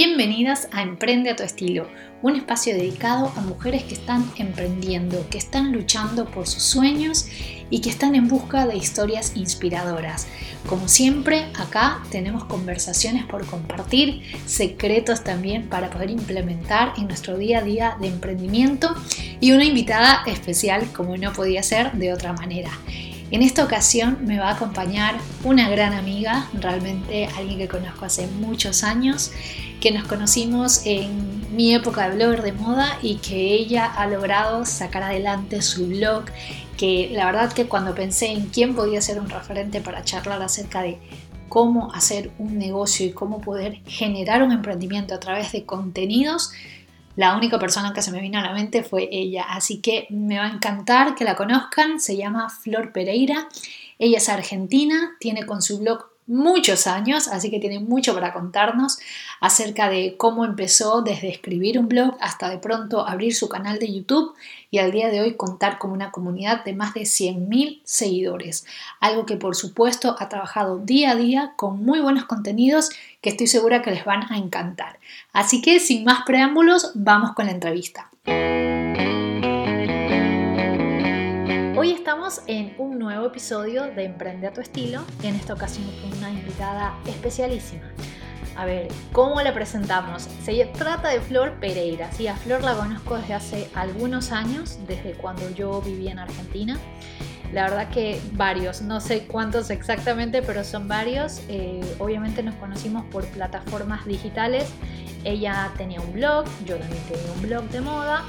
Bienvenidas a Emprende a tu estilo, un espacio dedicado a mujeres que están emprendiendo, que están luchando por sus sueños y que están en busca de historias inspiradoras. Como siempre, acá tenemos conversaciones por compartir, secretos también para poder implementar en nuestro día a día de emprendimiento y una invitada especial como no podía ser de otra manera. En esta ocasión me va a acompañar una gran amiga, realmente alguien que conozco hace muchos años, que nos conocimos en mi época de blogger de moda y que ella ha logrado sacar adelante su blog, que la verdad que cuando pensé en quién podía ser un referente para charlar acerca de cómo hacer un negocio y cómo poder generar un emprendimiento a través de contenidos, la única persona que se me vino a la mente fue ella. Así que me va a encantar que la conozcan. Se llama Flor Pereira. Ella es argentina, tiene con su blog muchos años, así que tiene mucho para contarnos acerca de cómo empezó desde escribir un blog hasta de pronto abrir su canal de YouTube y al día de hoy contar con una comunidad de más de 100.000 seguidores. Algo que por supuesto ha trabajado día a día con muy buenos contenidos que estoy segura que les van a encantar. Así que sin más preámbulos, vamos con la entrevista. Hoy estamos en un nuevo episodio de Emprende a tu estilo, en esta ocasión con una invitada especialísima. A ver, ¿cómo la presentamos? Se trata de Flor Pereira. Sí, a Flor la conozco desde hace algunos años, desde cuando yo vivía en Argentina. La verdad que varios, no sé cuántos exactamente, pero son varios. Eh, obviamente nos conocimos por plataformas digitales. Ella tenía un blog, yo también tenía un blog de moda.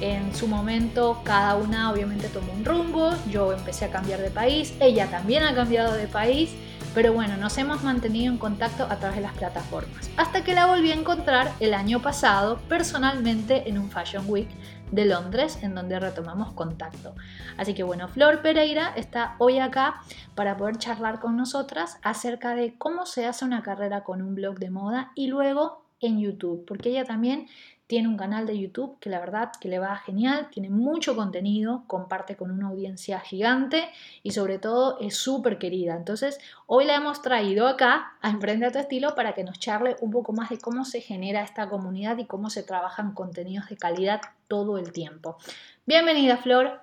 En su momento cada una obviamente tomó un rumbo, yo empecé a cambiar de país, ella también ha cambiado de país, pero bueno, nos hemos mantenido en contacto a través de las plataformas, hasta que la volví a encontrar el año pasado personalmente en un Fashion Week de Londres, en donde retomamos contacto. Así que bueno, Flor Pereira está hoy acá para poder charlar con nosotras acerca de cómo se hace una carrera con un blog de moda y luego en YouTube, porque ella también tiene un canal de YouTube que la verdad que le va genial, tiene mucho contenido, comparte con una audiencia gigante y sobre todo es súper querida. Entonces, hoy la hemos traído acá a Emprende a tu estilo para que nos charle un poco más de cómo se genera esta comunidad y cómo se trabajan contenidos de calidad todo el tiempo. Bienvenida, Flor.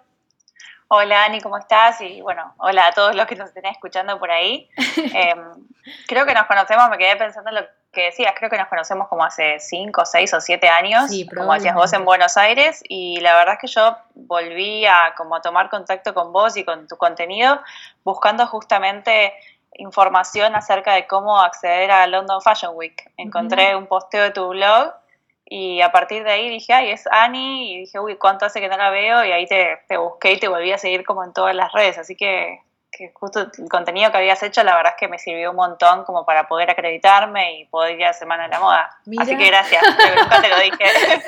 Hola Ani, ¿cómo estás? Y bueno, hola a todos los que nos estén escuchando por ahí. Em, creo que nos conocemos, me quedé pensando en lo que decías, creo que nos conocemos como hace 5, 6 o 7 años, como decías vos en Buenos Aires, y la verdad es que yo volví a como tomar contacto con vos y con tu contenido buscando justamente información acerca de cómo acceder a London Fashion Week. Encontré un posteo de tu blog y a partir de ahí dije, ay, es Annie, y dije, uy, ¿cuánto hace que no la veo? Y ahí te, te busqué y te volví a seguir como en todas las redes, así que que justo el contenido que habías hecho, la verdad es que me sirvió un montón como para poder acreditarme y poder ir a Semana de la Moda. Así que gracias, nunca te lo dije.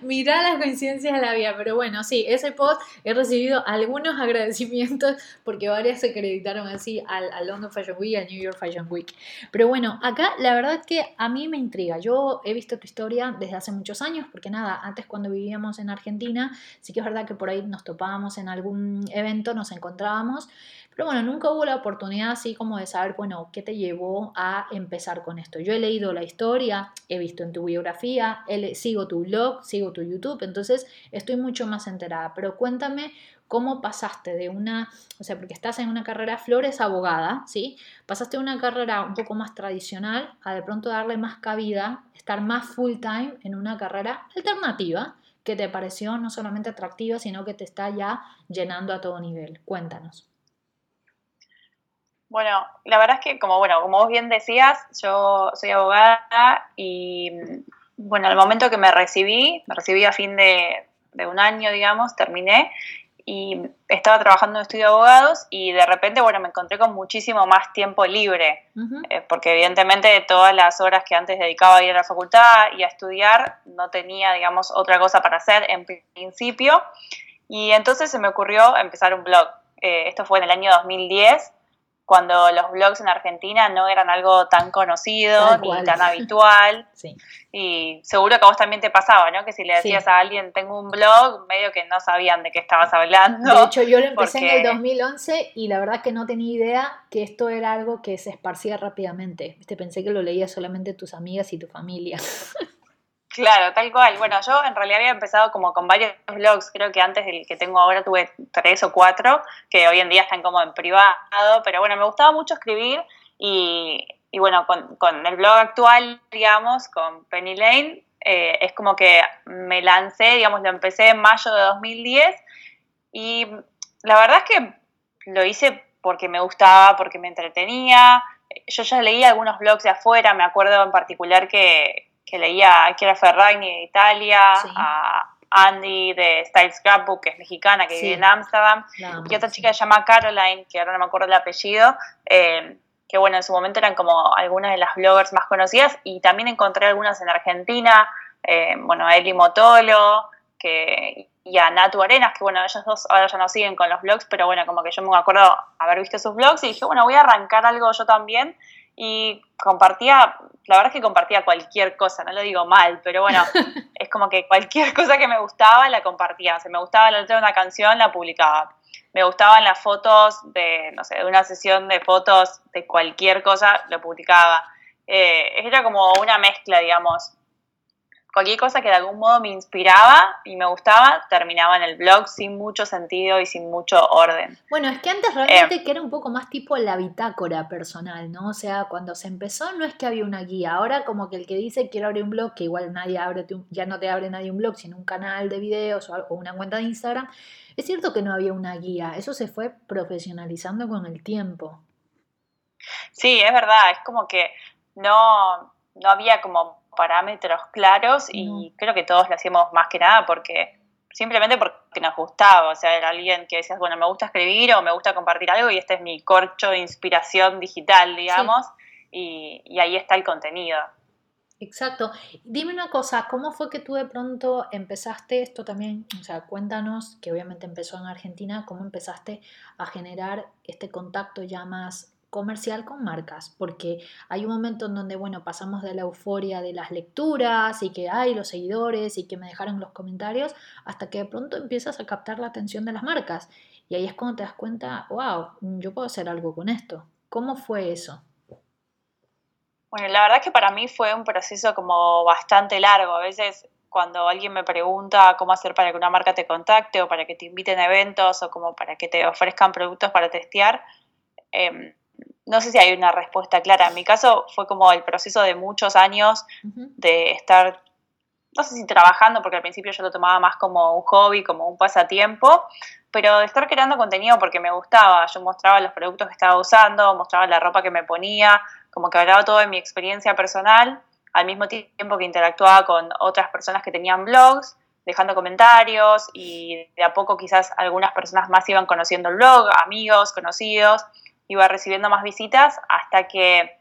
Mirá las coincidencias de la vida, pero bueno, sí, ese post he recibido algunos agradecimientos porque varias se acreditaron así al, al London Fashion Week y al New York Fashion Week. Pero bueno, acá la verdad es que a mí me intriga. Yo he visto tu historia desde hace muchos años, porque nada, antes cuando vivíamos en Argentina, sí que es verdad que por ahí nos topábamos en algún evento, nos encontrábamos. Pero bueno, nunca hubo la oportunidad así como de saber, bueno, qué te llevó a empezar con esto. Yo he leído la historia, he visto en tu biografía, sigo tu blog, sigo tu YouTube, entonces estoy mucho más enterada. Pero cuéntame cómo pasaste de una, o sea, porque estás en una carrera flores abogada, ¿sí? Pasaste de una carrera un poco más tradicional a de pronto darle más cabida, estar más full time en una carrera alternativa que te pareció no solamente atractiva, sino que te está ya llenando a todo nivel. Cuéntanos. Bueno, la verdad es que, como bueno, como vos bien decías, yo soy abogada y bueno, al momento que me recibí, me recibí a fin de, un año, digamos, terminé y estaba trabajando en estudio de abogados y de repente, bueno, me encontré con muchísimo más tiempo libre, eh, porque evidentemente todas las horas que antes dedicaba a ir a la facultad y a estudiar, no tenía, digamos, otra cosa para hacer en principio. Y entonces se me ocurrió empezar un blog. Eh, esto fue en el año 2010 cuando los blogs en Argentina no eran algo tan conocido ni tan habitual. Y seguro que a vos también te pasaba, ¿no? Que si le decías a alguien, tengo un blog, medio que no sabían de qué estabas hablando. De hecho, yo lo empecé en el 2011 y la verdad que no tenía idea que esto era algo que se esparcía rápidamente. Pensé que lo leías solamente tus amigas y tu familia. Claro, tal cual. Bueno, yo en realidad había empezado como con varios blogs, creo que antes del que tengo ahora tuve tres o cuatro, que hoy en día están como en privado, pero bueno, me gustaba mucho escribir y, bueno, con, el blog actual, digamos, con Penny Lane, eh, es como que me lancé, digamos, lo empecé en mayo de 2010 y la verdad es que lo hice porque me gustaba, porque me entretenía. Yo ya leí algunos blogs de afuera, me acuerdo en particular que, que leía a Chiara Ferragni de Italia, a Andy de Style Scrapbook, que es mexicana, que vive en Ámsterdam, y otra chica que se llama Caroline, que ahora no me acuerdo el apellido, eh, que bueno, en su momento eran como algunas de las bloggers más conocidas, y también encontré algunas en Argentina, eh, bueno, a Eli Motolo, que, y a Natu Arenas, que bueno, ellos dos ahora ya no siguen con los blogs, pero bueno, como que yo me acuerdo haber visto sus blogs y dije, bueno, voy a arrancar algo yo también, y compartía, la verdad es que compartía cualquier cosa, no lo digo mal, pero bueno, es como que cualquier cosa que me gustaba la compartía, o me gustaba la letra de una canción, la publicaba. Me gustaban las fotos de, no sé, de una sesión de fotos de cualquier cosa, lo publicaba. Eh, era como una mezcla, digamos, cualquier cosa que de algún modo me inspiraba y me gustaba, terminaba en el blog sin mucho sentido y sin mucho orden. Bueno, es que antes realmente eh, que era un poco más tipo la bitácora personal, ¿no? O sea, cuando se empezó no es que había una guía, ahora como que el que dice quiero abrir un blog, que igual nadie abre, ya no te abre nadie un blog, sino un canal de videos o, o una cuenta de Instagram, es cierto que no había una guía, eso se fue profesionalizando con el tiempo. Sí, es verdad, es como que no, no había como parámetros claros y creo que todos lo hacíamos más que nada porque simplemente porque nos gustaba, o sea, era alguien que decías, bueno, me gusta escribir o me gusta compartir algo y este es mi corcho de inspiración digital, digamos, y, y, ahí está el contenido. Exacto. Dime una cosa, ¿cómo fue que tú de pronto empezaste esto también? O sea, cuéntanos, que obviamente empezó en Argentina, ¿cómo empezaste a generar este contacto ya más comercial con marcas, porque hay un momento en donde, bueno, pasamos de la euforia de las lecturas y que hay los seguidores y que me dejaron los comentarios, hasta que de pronto empiezas a captar la atención de las marcas. Y ahí es cuando te das cuenta, wow, yo puedo hacer algo con esto. ¿Cómo fue eso? Bueno, la verdad es que para mí fue un proceso como bastante largo. A veces cuando alguien me pregunta cómo hacer para que una marca te contacte o para que te inviten a eventos o como para que te ofrezcan productos para testear, eh, no sé si hay una respuesta clara. En mi caso fue como el proceso de muchos años de estar, no sé si trabajando, porque al principio yo lo tomaba más como un hobby, como un pasatiempo, pero de estar creando contenido porque me gustaba. Yo mostraba los productos que estaba usando, mostraba la ropa que me ponía, como que hablaba todo de mi experiencia personal, al mismo tiempo que interactuaba con otras personas que tenían blogs dejando comentarios y de a poco quizás algunas personas más iban conociendo el blog, amigos, conocidos, iba recibiendo más visitas hasta que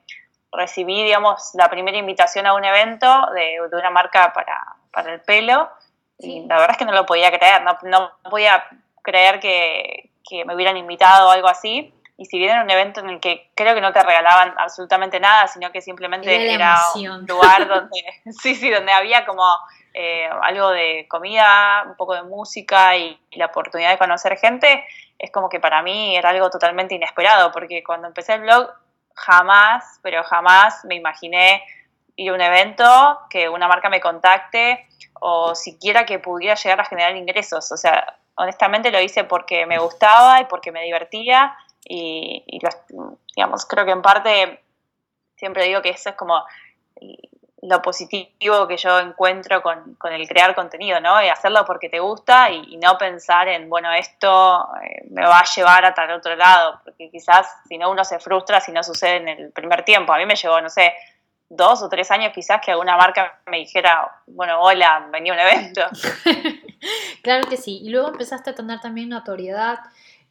recibí, digamos, la primera invitación a un evento de, una marca para, el pelo. Y la verdad es que no lo podía creer, no, no podía creer que, me hubieran invitado o algo así. Y si bien era un evento en el que creo que no te regalaban absolutamente nada, sino que simplemente era, un lugar donde, sí, sí, donde había como eh, algo de comida, un poco de música y, la oportunidad de conocer gente, es como que para mí era algo totalmente inesperado, porque cuando empecé el blog jamás, pero jamás me imaginé ir a un evento, que una marca me contacte o siquiera que pudiera llegar a generar ingresos. O sea, honestamente lo hice porque me gustaba y porque me divertía y, y digamos, creo que en parte siempre digo que eso es como lo positivo que yo encuentro con, el crear contenido, ¿no? Y hacerlo porque te gusta y, no pensar en, bueno, esto eh, me va a llevar a tal otro lado, porque quizás si no uno se frustra si no sucede en el primer tiempo. A mí me llevó, no sé, dos o tres años quizás que alguna marca me dijera, bueno, hola, venía un evento. claro que sí. Y luego empezaste a tener también notoriedad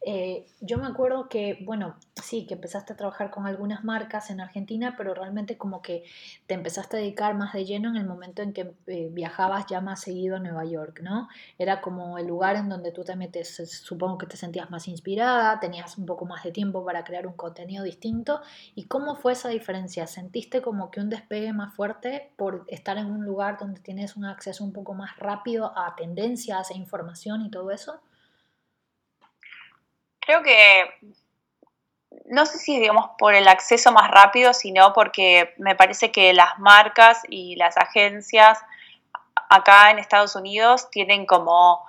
Eh, yo me acuerdo que, bueno, sí, que empezaste a trabajar con algunas marcas en Argentina, pero realmente como que te empezaste a dedicar más de lleno en el momento en que eh, viajabas ya más seguido a Nueva York, ¿no? Era como el lugar en donde tú te metes, supongo que te sentías más inspirada, tenías un poco más de tiempo para crear un contenido distinto. ¿Y cómo fue esa diferencia? ¿Sentiste como que un despegue más fuerte por estar en un lugar donde tienes un acceso un poco más rápido a tendencias e información y todo eso? Creo que, no sé si digamos por el acceso más rápido, sino porque me parece que las marcas y las agencias acá en Estados Unidos tienen como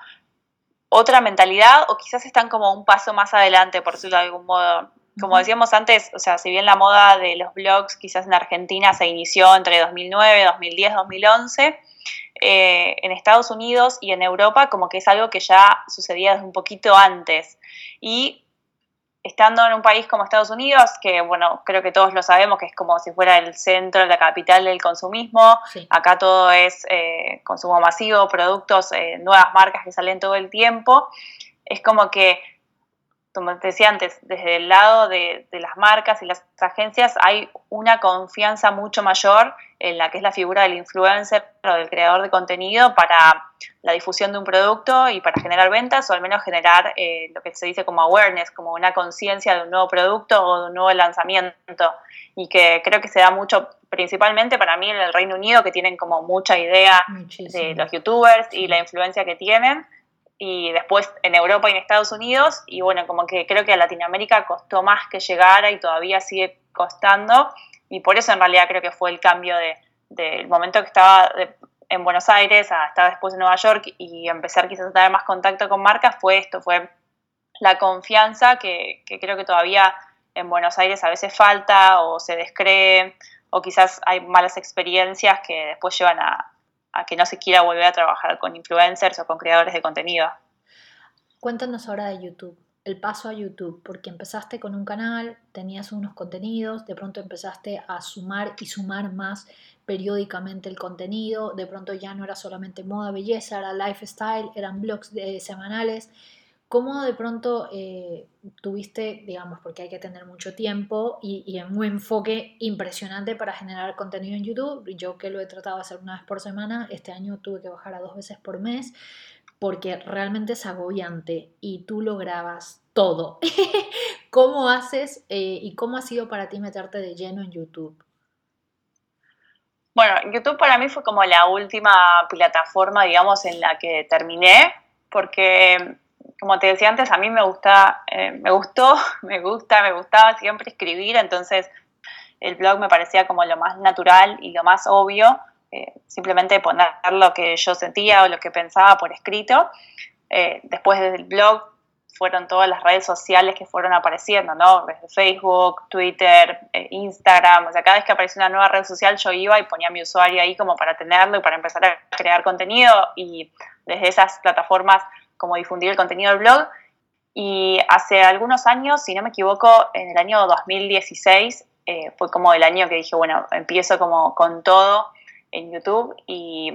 otra mentalidad o quizás están como un paso más adelante, por decirlo de algún modo. Como decíamos antes, o sea, si bien la moda de los blogs quizás en Argentina se inició entre 2009, 2010, 2011, en Estados Unidos y en Europa como que es algo que ya sucedía desde un poquito antes. Y estando en un país como Estados Unidos, que bueno, creo que todos lo sabemos, que es como si fuera el centro, la capital del consumismo, acá todo es eh, consumo masivo, productos, eh, nuevas marcas que salen todo el tiempo, es como que como te decía antes, desde el lado de, las marcas y las agencias hay una confianza mucho mayor en la que es la figura del influencer o del creador de contenido para la difusión de un producto y para generar ventas o al menos generar eh, lo que se dice como awareness, como una conciencia de un nuevo producto o de un nuevo lanzamiento. Y que creo que se da mucho principalmente para mí en el Reino Unido que tienen como mucha idea de los youtubers y la influencia que tienen y después en Europa y en Estados Unidos, y bueno, como que creo que a Latinoamérica costó más que llegara y todavía sigue costando, y por eso en realidad creo que fue el cambio del de, momento que estaba en Buenos Aires a estar después en Nueva York y empezar quizás a tener más contacto con marcas, fue esto, fue la confianza que creo que todavía en Buenos Aires a veces falta o se descree o quizás hay malas experiencias que después llevan a, a que no se quiera volver a trabajar con influencers o con creadores de contenido. Cuéntanos ahora de YouTube, el paso a YouTube, porque empezaste con un canal, tenías unos contenidos, de pronto empezaste a sumar y sumar más periódicamente el contenido, de pronto ya no era solamente moda, belleza, era lifestyle, eran blogs de, semanales. ¿Cómo de pronto eh, tuviste, digamos, porque hay que tener mucho tiempo y, un enfoque impresionante para generar contenido en YouTube? Yo que lo he tratado de hacer una vez por semana, este año tuve que bajar a dos veces por mes porque realmente es agobiante y tú lo grabas todo. ¿Cómo haces eh, y cómo ha sido para ti meterte de lleno en YouTube? Bueno, YouTube para mí fue como la última plataforma, digamos, en la que terminé, porque como te decía antes, a mí me gusta, eh, me gustó, me gusta, me gustaba siempre escribir, entonces el blog me parecía como lo más natural y lo más obvio, eh, simplemente poner lo que yo sentía o lo que pensaba por escrito. Eh, después del blog fueron todas las redes sociales que fueron apareciendo, ¿no? Desde Facebook, Twitter, Instagram, o sea, cada vez que aparecía una nueva red social yo iba y ponía mi usuario ahí como para tenerlo y para empezar a crear contenido y desde esas plataformas como difundir el contenido del blog. Y hace algunos años, si no me equivoco, en el año 2016, eh, fue como el año que dije, bueno, empiezo como con todo en YouTube y,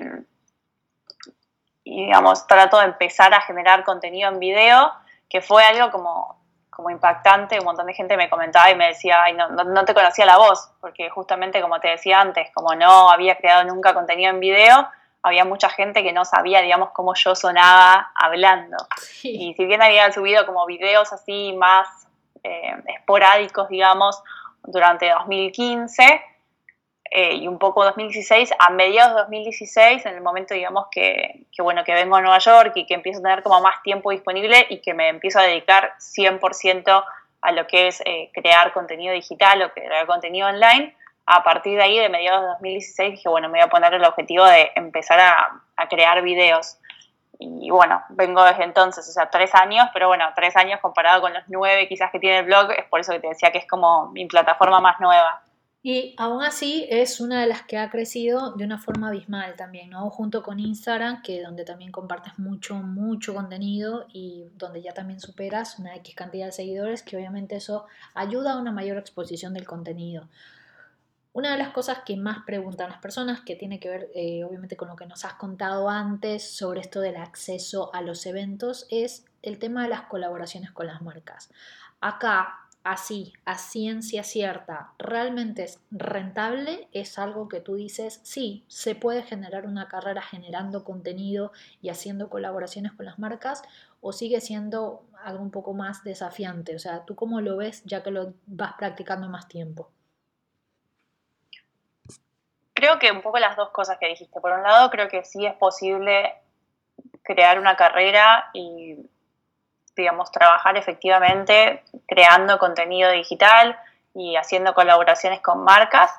y, digamos, trato de empezar a generar contenido en video, que fue algo como, como impactante, un montón de gente me comentaba y me decía, ay, no, no, te conocía la voz, porque justamente como te decía antes, como no había creado nunca contenido en video, había mucha gente que no sabía, digamos, cómo yo sonaba hablando. Y si bien había subido como videos así más eh, esporádicos, digamos, durante 2015 eh, y un poco 2016, a mediados de 2016, en el momento, digamos, que, bueno, que vengo a Nueva York y que empiezo a tener como más tiempo disponible y que me empiezo a dedicar 100% a lo que es eh, crear contenido digital o crear contenido online, a partir de ahí, de mediados de 2016, dije, bueno, me voy a poner el objetivo de empezar a, crear videos. Y bueno, vengo desde entonces, o sea, tres años, pero bueno, tres años comparado con los nueve quizás que tiene el blog, es por eso que te decía que es como mi plataforma más nueva. Y aún así es una de las que ha crecido de una forma abismal también, ¿no? Junto con Instagram, que donde también compartes mucho, mucho contenido y donde ya también superas una X cantidad de seguidores, que obviamente eso ayuda a una mayor exposición del contenido. Una de las cosas que más preguntan las personas, que tiene que ver eh, obviamente con lo que nos has contado antes sobre esto del acceso a los eventos, es el tema de las colaboraciones con las marcas. Acá así, a ciencia cierta, realmente es rentable, es algo que tú dices, sí, se puede generar una carrera generando contenido y haciendo colaboraciones con las marcas, o sigue siendo algo un poco más desafiante? O sea, ¿tú cómo lo ves ya que lo vas practicando más tiempo? Creo que un poco las dos cosas que dijiste. Por un lado, creo que sí es posible crear una carrera y digamos, trabajar efectivamente creando contenido digital y haciendo colaboraciones con marcas,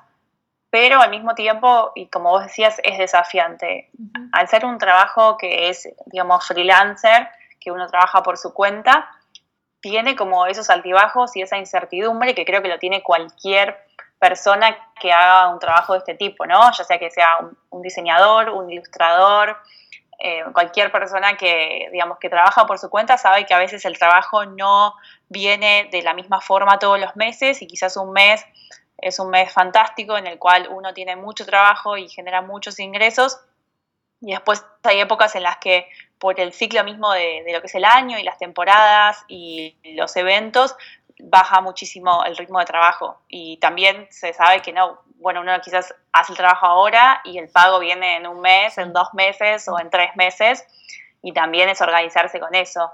pero al mismo tiempo, y como vos decías, es desafiante. Al ser un trabajo que es, digamos, freelancer, que uno trabaja por su cuenta, tiene como esos altibajos y esa incertidumbre que creo que lo tiene cualquier persona que haga un trabajo de este tipo, ¿no? Ya sea que sea un diseñador, un ilustrador, eh, cualquier persona que, digamos, que trabaja por su cuenta sabe que a veces el trabajo no viene de la misma forma todos los meses y quizás un mes es un mes fantástico en el cual uno tiene mucho trabajo y genera muchos ingresos y después hay épocas en las que por el ciclo mismo de, de lo que es el año y las temporadas y los eventos baja muchísimo el ritmo de trabajo y también se sabe que no, bueno, uno quizás hace el trabajo ahora y el pago viene en un mes, en dos meses o en tres meses y también es organizarse con eso.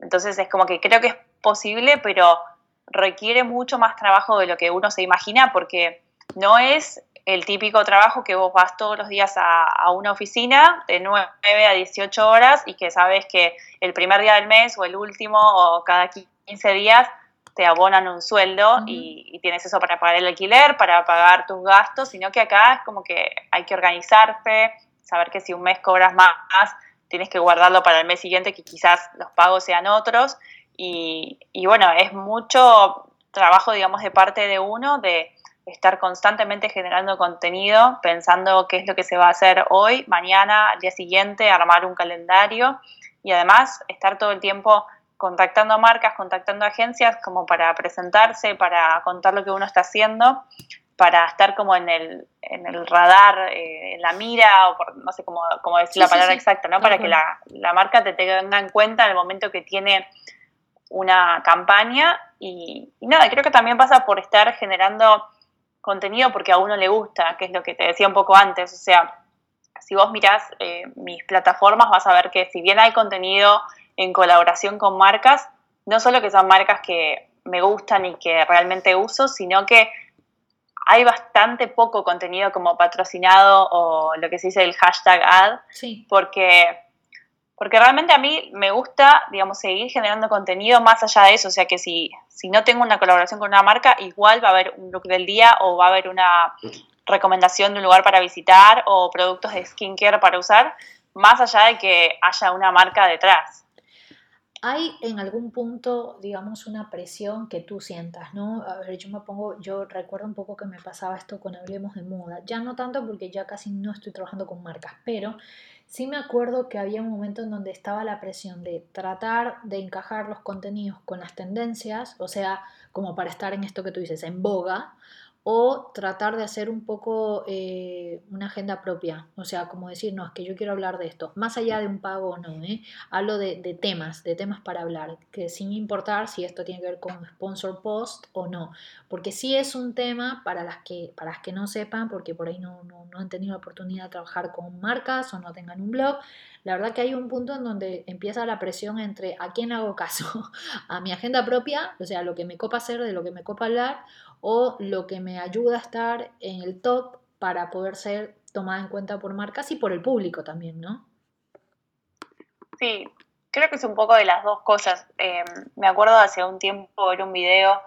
Entonces es como que creo que es posible, pero requiere mucho más trabajo de lo que uno se imagina porque no es el típico trabajo que vos vas todos los días a, a, una oficina de 9 a 18 horas y que sabes que el primer día del mes o el último o cada 15 días te abonan un sueldo y, tienes eso para pagar el alquiler, para pagar tus gastos, sino que acá es como que hay que organizarse, saber que si un mes cobras más, tienes que guardarlo para el mes siguiente, que quizás los pagos sean otros. Y, bueno, es mucho trabajo, digamos, de parte de uno de estar constantemente generando contenido, pensando qué es lo que se va a hacer hoy, mañana, al día siguiente, armar un calendario y además estar todo el tiempo contactando a marcas, contactando a agencias como para presentarse, para contar lo que uno está haciendo, para estar como en el, en el radar, eh, en la mira, o por, no sé cómo, cómo decir la palabra exacta, ¿no? Para que la, la, marca te tenga en cuenta en el momento que tiene una campaña y, nada, creo que también pasa por estar generando contenido porque a uno le gusta, que es lo que te decía un poco antes, o sea, si vos mirás eh, mis plataformas vas a ver que si bien hay contenido en colaboración con marcas, no solo que son marcas que me gustan y que realmente uso, sino que hay bastante poco contenido como patrocinado o lo que se dice el hashtag ad, porque, porque realmente a mí me gusta, digamos, seguir generando contenido más allá de eso, o sea que si, si no tengo una colaboración con una marca, igual va a haber un look del día o va a haber una recomendación de un lugar para visitar o productos de skincare para usar, más allá de que haya una marca detrás. ¿Hay en algún punto, digamos, una presión que tú sientas, no? A ver, yo me pongo, yo recuerdo un poco que me pasaba esto con Hablemos de Moda. Ya no tanto porque ya casi no estoy trabajando con marcas, pero sí me acuerdo que había un momento en donde estaba la presión de tratar de encajar los contenidos con las tendencias, o sea, como para estar en esto que tú dices, en boga, o tratar de hacer un poco eh, una agenda propia, o sea, como decir, no, es que yo quiero hablar de esto, más allá de un pago o no, ¿eh? hablo de, temas, de temas para hablar, que sin importar si esto tiene que ver con sponsor post o no, porque sí es un tema para las que, para las que no sepan, porque por ahí no, no, no han tenido la oportunidad de trabajar con marcas o no tengan un blog, la verdad que hay un punto en donde empieza la presión entre a quién hago caso, a mi agenda propia, o sea, lo que me copa hacer, de lo que me copa hablar, o lo que me ayuda a estar en el top para poder ser tomada en cuenta por marcas y por el público también, ¿no? Sí, creo que es un poco de las dos cosas. Eh, me acuerdo hace un tiempo ver un video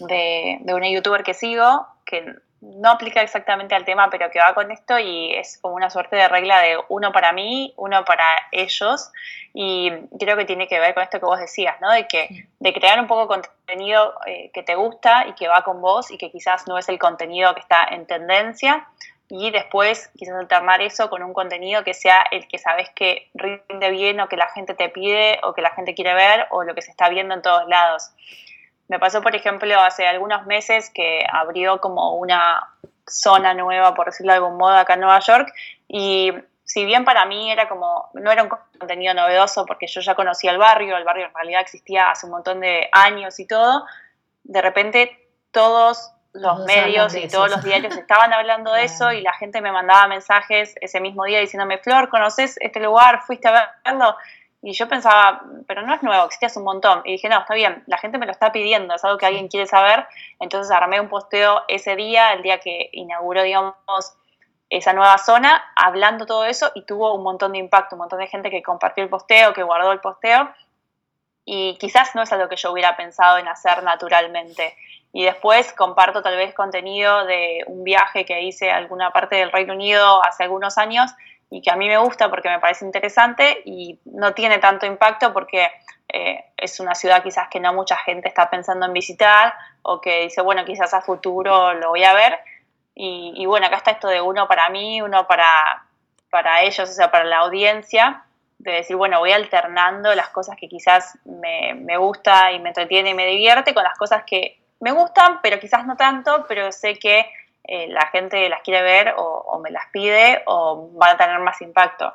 de, de una youtuber que sigo, que no aplica exactamente al tema, pero que va con esto y es como una suerte de regla de uno para mí, uno para ellos. Y creo que tiene que ver con esto que vos decías, ¿no? De que de crear un poco contenido eh, que te gusta y que va con vos y que quizás no es el contenido que está en tendencia. Y después quizás alternar eso con un contenido que sea el que sabes que rinde bien o que la gente te pide o que la gente quiere ver o lo que se está viendo en todos lados. Me pasó, por ejemplo, hace algunos meses que abrió como una zona nueva, por decirlo de algún modo, acá en Nueva York, y si bien para mí era como, no era un contenido novedoso porque yo ya conocía el barrio, el barrio en realidad existía hace un montón de años y todo, de repente todos los medios y todos los diarios estaban hablando de eso y la gente me mandaba mensajes ese mismo día diciéndome, Flor, ¿conoces este lugar? ¿Fuiste a verlo? Y yo pensaba, pero no es nuevo, existía hace un montón. Y dije, no, está bien, la gente me lo está pidiendo, es algo que alguien quiere saber. Entonces armé un posteo ese día, el día que inauguró, digamos, esa nueva zona, hablando todo eso y tuvo un montón de impacto, un montón de gente que compartió el posteo, que guardó el posteo. Y quizás no es algo que yo hubiera pensado en hacer naturalmente. Y después comparto tal vez contenido de un viaje que hice a alguna parte del Reino Unido hace algunos años y que a mí me gusta porque me parece interesante y no tiene tanto impacto porque eh, es una ciudad quizás que no mucha gente está pensando en visitar o que dice, bueno, quizás a futuro lo voy a ver y, bueno, acá está esto de uno para mí, uno para, para ellos, o sea, para la audiencia, de decir, bueno, voy alternando las cosas que quizás me, me gusta y me entretiene y me divierte con las cosas que me gustan, pero quizás no tanto, pero sé que eh, la gente las quiere ver o, o, me las pide o van a tener más impacto.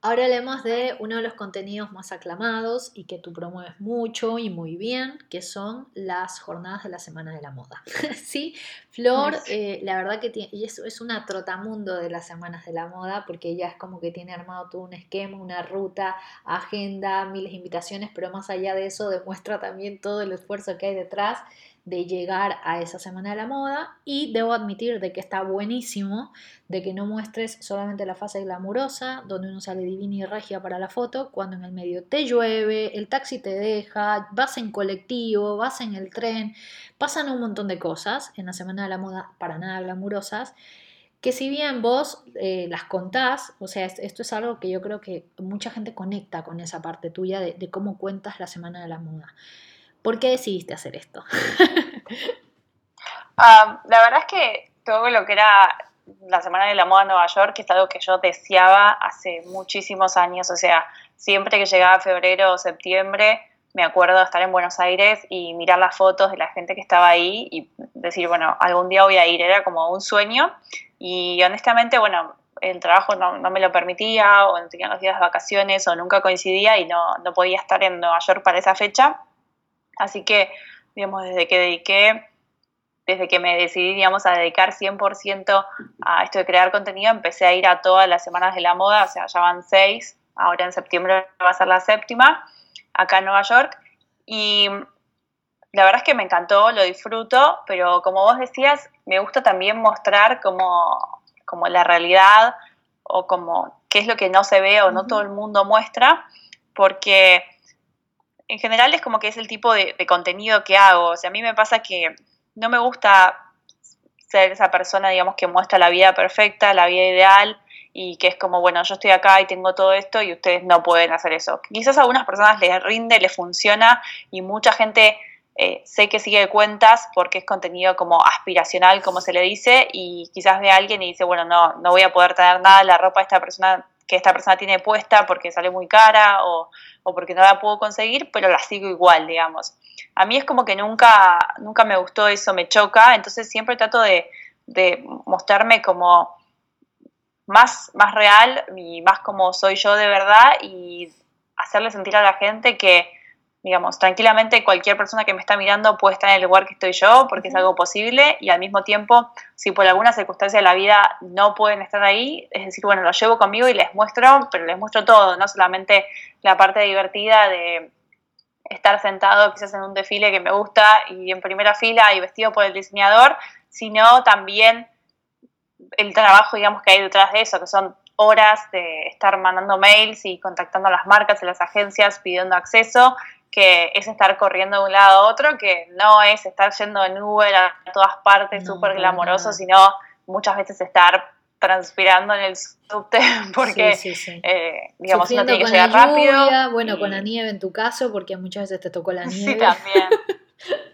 Ahora hablemos de uno de los contenidos más aclamados y que tú promueves mucho y muy bien, que son las jornadas de la Semana de la Moda. sí, Flor, eh, la verdad que tiene, y es, es una trotamundo de las Semanas de la Moda, porque ella es como que tiene armado todo un esquema, una ruta, agenda, miles de invitaciones, pero más allá de eso demuestra también todo el esfuerzo que hay detrás de llegar a esa semana de la moda y debo admitir de que está buenísimo de que no muestres solamente la fase glamurosa donde uno sale divina y regia para la foto cuando en el medio te llueve, el taxi te deja, vas en colectivo, vas en el tren, pasan un montón de cosas en la semana de la moda para nada glamurosas que si bien vos eh, las contás, o sea, esto es algo que yo creo que mucha gente conecta con esa parte tuya de, de cómo cuentas la semana de la moda. ¿Por qué decidiste hacer esto? Ah, la verdad es que todo lo que era la Semana de la Moda en Nueva York es algo que yo deseaba hace muchísimos años. O sea, siempre que llegaba febrero o septiembre, me acuerdo de estar en Buenos Aires y mirar las fotos de la gente que estaba ahí y decir, bueno, algún día voy a ir. Era como un sueño. Y honestamente, bueno, el trabajo no, me lo permitía, o no tenía los días de vacaciones, o nunca coincidía y no, no podía estar en Nueva York para esa fecha. Así que, digamos, desde que dediqué, desde que me decidí, digamos, a dedicar 100% a esto de crear contenido, empecé a ir a todas las semanas de la moda, o sea, ya van seis, ahora en septiembre va a ser la séptima, acá en Nueva York, y la verdad es que me encantó, lo disfruto, pero como vos decías, me gusta también mostrar como, como la realidad o como qué es lo que no se ve o no todo el mundo muestra, porque en general es como que es el tipo de, contenido que hago. O sea, a mí me pasa que no me gusta ser esa persona, digamos, que muestra la vida perfecta, la vida ideal y que es como, bueno, yo estoy acá y tengo todo esto y ustedes no pueden hacer eso. Quizás a algunas personas les rinde, les funciona y mucha gente eh, sé que sigue cuentas porque es contenido como aspiracional, como se le dice, y quizás ve a alguien y dice, bueno, no, no voy a poder tener nada, la ropa de esta persona que esta persona tiene puesta porque sale muy cara o, porque no la puedo conseguir, pero la sigo igual, digamos. A mí es como que nunca, nunca me gustó eso, me choca, entonces siempre trato de, mostrarme como más, más real y más como soy yo de verdad y hacerle sentir a la gente que digamos, tranquilamente cualquier persona que me está mirando puede estar en el lugar que estoy yo porque es algo posible y al mismo tiempo, si por alguna circunstancia de la vida no pueden estar ahí, es decir, bueno, lo llevo conmigo y les muestro, pero les muestro todo, no solamente la parte divertida de estar sentado quizás en un desfile que me gusta y en primera fila y vestido por el diseñador, sino también el trabajo, digamos, que hay detrás de eso, que son horas de estar mandando mails y contactando a las marcas y las agencias pidiendo acceso que es estar corriendo de un lado a otro, que no es estar yendo en Uber a todas partes súper glamoroso, sino muchas veces estar transpirando en el subte porque, eh, digamos, no tiene que llegar rápido. Bueno, con la nieve en tu caso, porque muchas veces te tocó la nieve. Sí, también.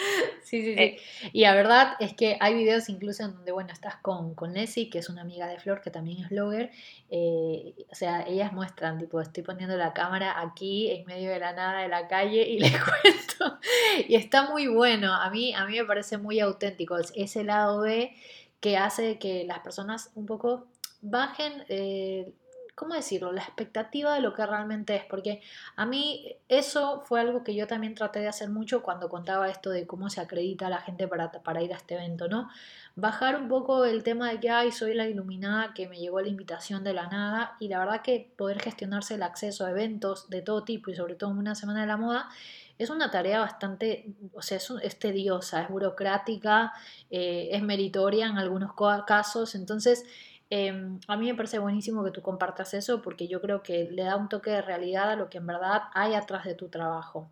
Sí, sí, sí. Eh. Y la verdad es que hay videos incluso en donde, bueno, estás con, con Nessie, que es una amiga de Flor, que también es blogger. Eh, o sea, ellas muestran, tipo, estoy poniendo la cámara aquí en medio de la nada de la calle y les cuento. Y está muy bueno. A mí, a mí me parece muy auténtico. Ese lado B que hace que las personas un poco bajen eh, ¿cómo decirlo?, la expectativa de lo que realmente es, porque a mí eso fue algo que yo también traté de hacer mucho cuando contaba esto de cómo se acredita a la gente para, para ir a este evento, ¿no? Bajar un poco el tema de que, ay, soy la iluminada que me llegó la invitación de la nada y la verdad que poder gestionarse el acceso a eventos de todo tipo y sobre todo en una semana de la moda es una tarea bastante, o sea, es, tediosa, es burocrática, eh, es meritoria en algunos casos, entonces Em, a mí me parece buenísimo que tú compartas eso porque yo creo que le da un toque de realidad a lo que en verdad hay atrás de tu trabajo.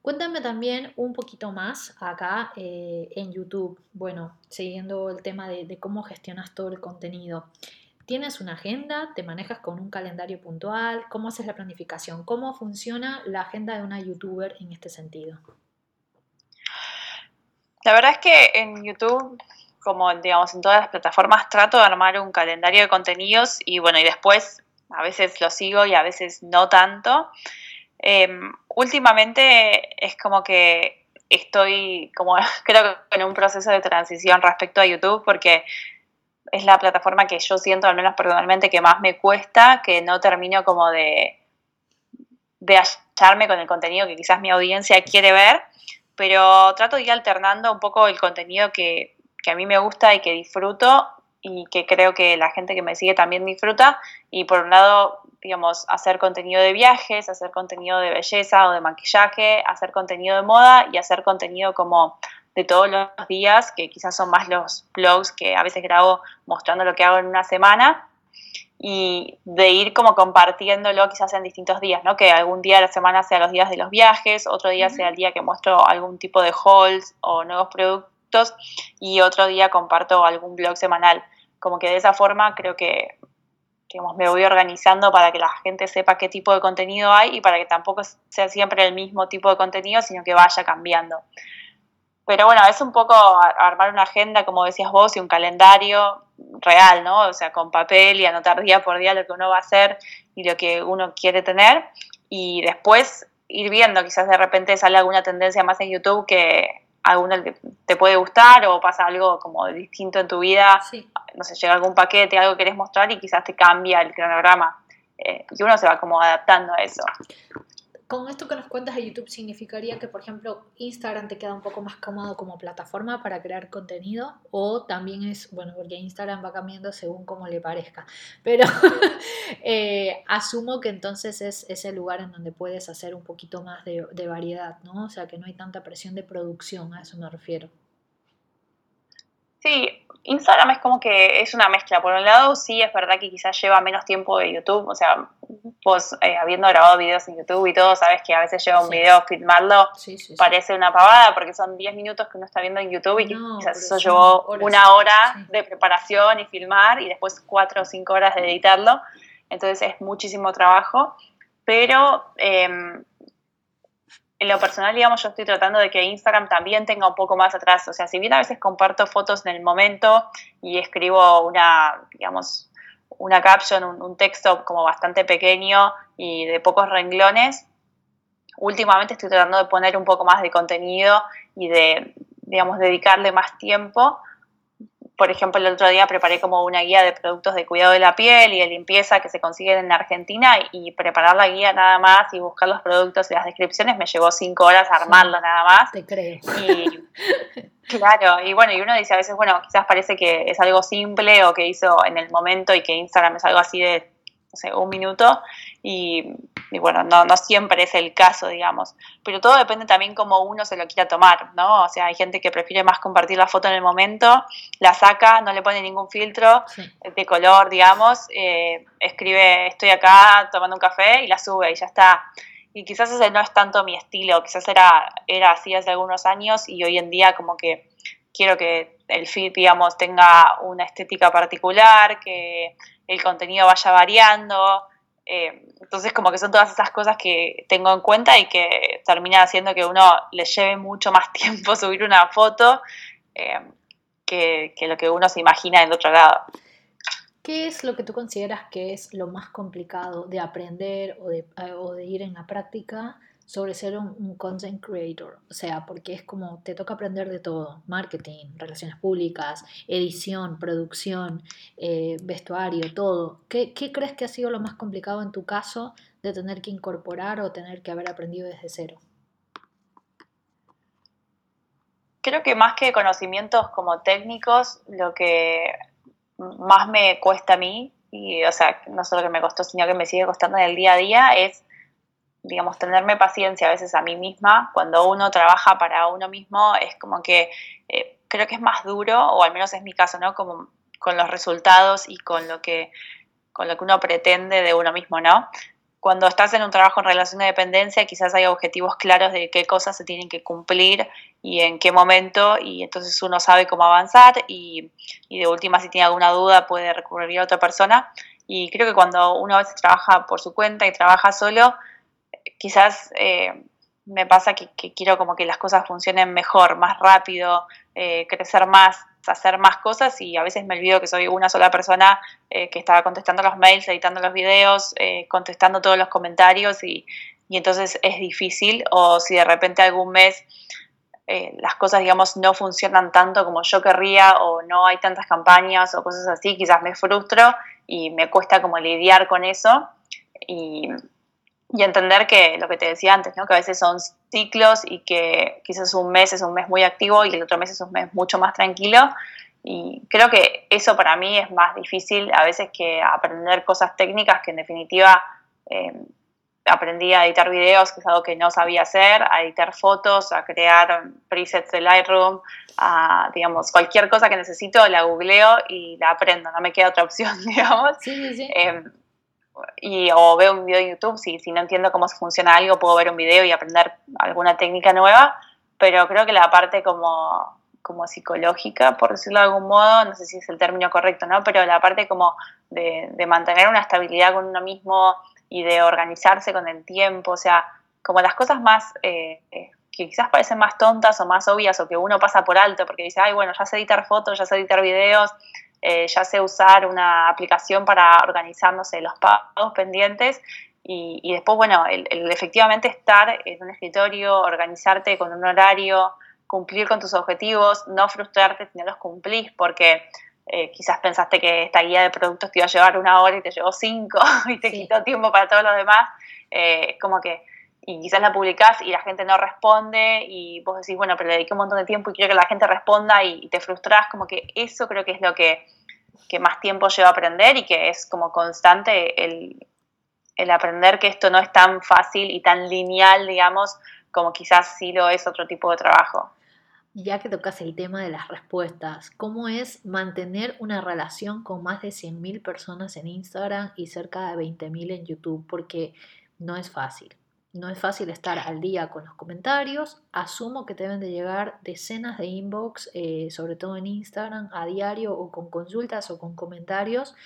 Cuéntame también un poquito más acá eh, en YouTube, bueno, siguiendo el tema de, cómo gestionas todo el contenido. ¿Tienes una agenda? ¿Te manejas con un calendario puntual? ¿Cómo haces la planificación? ¿Cómo funciona la agenda de una youtuber en este sentido? La verdad es que en YouTube como digamos en todas las plataformas, trato de armar un calendario de contenidos y bueno, y después a veces lo sigo y a veces no tanto. Em, últimamente es como que estoy como creo que en un proceso de transición respecto a YouTube porque es la plataforma que yo siento, al menos personalmente, que más me cuesta, que no termino como de, de hallarme con el contenido que quizás mi audiencia quiere ver, pero trato de ir alternando un poco el contenido que que a mí me gusta y que disfruto y que creo que la gente que me sigue también disfruta. Y por un lado, digamos, hacer contenido de viajes, hacer contenido de belleza o de maquillaje, hacer contenido de moda y hacer contenido como de todos los días, que quizás son más los blogs que a veces grabo mostrando lo que hago en una semana y de ir como compartiéndolo quizás en distintos días, ¿no? Que algún día de la semana sea los días de los viajes, otro día sea el día que muestro algún tipo de hauls o nuevos productos y otro día comparto algún blog semanal. Como que de esa forma creo que me voy organizando para que la gente sepa qué tipo de contenido hay y para que tampoco sea siempre el mismo tipo de contenido, sino que vaya cambiando. Pero bueno, es un poco armar una agenda, como decías vos, y un calendario real, ¿no? O sea, con papel y anotar día por día lo que uno va a hacer y lo que uno quiere tener. Y después ir viendo, quizás de repente sale alguna tendencia más en YouTube que, alguna te puede gustar o pasa algo como distinto en tu vida, no sé, llega algún paquete, algo que querés mostrar y quizás te cambia el cronograma. Eh, y uno se va como adaptando a eso. Con esto que nos cuentas de YouTube significaría que, por ejemplo, Instagram te queda un poco más cómodo como plataforma para crear contenido o también es, bueno, porque Instagram va cambiando según como le parezca, pero eh, asumo que entonces es ese lugar en donde puedes hacer un poquito más de, de variedad, ¿no? O sea, que no hay tanta presión de producción, a eso me refiero. Sí, Instagram es como que es una mezcla. Por un lado, sí es verdad que quizás lleva menos tiempo de YouTube. O sea, vos eh, habiendo grabado videos en YouTube y todo, sabes que a veces lleva un video, filmarlo, parece una pavada porque son 10 minutos que uno está viendo en YouTube y quizás eso llevó una hora de preparación y filmar y después 4 o 5 horas de editarlo. Entonces es muchísimo trabajo. Pero eh, en lo personal, digamos, yo estoy tratando de que Instagram también tenga un poco más atrás. O sea, si bien a veces comparto fotos en el momento y escribo una, digamos, una caption, un, texto como bastante pequeño y de pocos renglones, últimamente estoy tratando de poner un poco más de contenido y de, digamos, dedicarle más tiempo por ejemplo, el otro día preparé como una guía de productos de cuidado de la piel y de limpieza que se consiguen en Argentina y preparar la guía nada más y buscar los productos y las descripciones me llevó cinco horas armarlo nada más. Te creo. Y, claro, y bueno, y uno dice a veces, bueno, quizás parece que es algo simple o que hizo en el momento y que Instagram es algo así de no sé, un minuto y, bueno, no, no, siempre es el caso, digamos, pero todo depende también cómo uno se lo quiera tomar, ¿no? O sea, hay gente que prefiere más compartir la foto en el momento, la saca, no le pone ningún filtro de color, digamos, eh, escribe estoy acá tomando un café y la sube y ya está. Y quizás ese no es tanto mi estilo, quizás era, era así hace algunos años y hoy en día como que quiero que el feed, digamos, tenga una estética particular, que el contenido vaya variando. Eh, entonces, como que son todas esas cosas que tengo en cuenta y que termina haciendo que uno le lleve mucho más tiempo subir una foto eh, que, lo que uno se imagina en otro lado. ¿Qué es lo que tú consideras que es lo más complicado de aprender o de, o de ir en la práctica sobre ser un, content creator? O sea, porque es como te toca aprender de todo, marketing, relaciones públicas, edición, producción, eh, vestuario, todo. ¿Qué, ¿Qué crees que ha sido lo más complicado en tu caso de tener que incorporar o tener que haber aprendido desde cero? Creo que más que conocimientos como técnicos, lo que más me cuesta a mí, y o sea, no solo que me costó, sino que me sigue costando en el día a día, es digamos, tenerme paciencia a veces a mí misma. Cuando uno trabaja para uno mismo, es como que eh, creo que es más duro, o al menos es mi caso, ¿no? Como con los resultados y con lo que, con lo que uno pretende de uno mismo, ¿no? Cuando estás en un trabajo en relación de dependencia, quizás hay objetivos claros de qué cosas se tienen que cumplir y en qué momento, y entonces uno sabe cómo avanzar y, y de última, si tiene alguna duda, puede recurrir a otra persona. Y creo que cuando uno a veces trabaja por su cuenta y trabaja solo, quizás eh, me pasa que, quiero como que las cosas funcionen mejor, más rápido, eh, crecer más, hacer más cosas y a veces me olvido que soy una sola persona eh, que está contestando los mails, editando los videos, contestando todos los comentarios y, y, entonces es difícil o si de repente algún mes las cosas, digamos, no funcionan tanto como yo querría o no hay tantas campañas o cosas así, quizás me frustro y me cuesta como lidiar con eso y y entender que lo que te decía antes, ¿no? que a veces son ciclos y que quizás un mes es un mes muy activo y el otro mes es un mes mucho más tranquilo. Y creo que eso para mí es más difícil a veces que aprender cosas técnicas que en definitiva eh, aprendí a editar videos, que es algo que no sabía hacer, a editar fotos, a crear presets de Lightroom, a, digamos, cualquier cosa que necesito la googleo y la aprendo, no me queda otra opción, digamos. Sí, sí, sí. Eh, y, o veo un video de YouTube, si, si no entiendo cómo funciona algo, puedo ver un video y aprender alguna técnica nueva, pero creo que la parte como, como psicológica, por decirlo de algún modo, no sé si es el término correcto, ¿no? Pero la parte como de, de mantener una estabilidad con uno mismo y de organizarse con el tiempo, o sea, como las cosas más eh, que quizás parecen más tontas o más obvias o que uno pasa por alto porque dice, ay, bueno, ya sé editar fotos, ya sé editar videos, eh, ya sé usar una aplicación para sé, los pagos pendientes y, después, bueno, el, efectivamente estar en un escritorio, organizarte con un horario, cumplir con tus objetivos, no frustrarte si no los cumplís porque eh, quizás pensaste que esta guía de productos te iba a llevar una hora y te llevó cinco y te quitó tiempo para todos los demás. Eh, como que y quizás la publicás y la gente no responde y vos decís, bueno, pero le dediqué un montón de tiempo y quiero que la gente responda y, te frustras, como que eso creo que es lo que, más tiempo lleva a aprender y que es como constante el, el aprender que esto no es tan fácil y tan lineal, digamos, como quizás sí lo es otro tipo de trabajo. Ya que tocas el tema de las respuestas, ¿cómo es mantener una relación con más de 100.000 personas en Instagram y cerca de 20.000 en YouTube? Porque no es fácil. No es fácil estar al día con los comentarios. Asumo que te deben de llegar decenas de inbox, eh, sobre todo en Instagram, a diario o con consultas o con comentarios.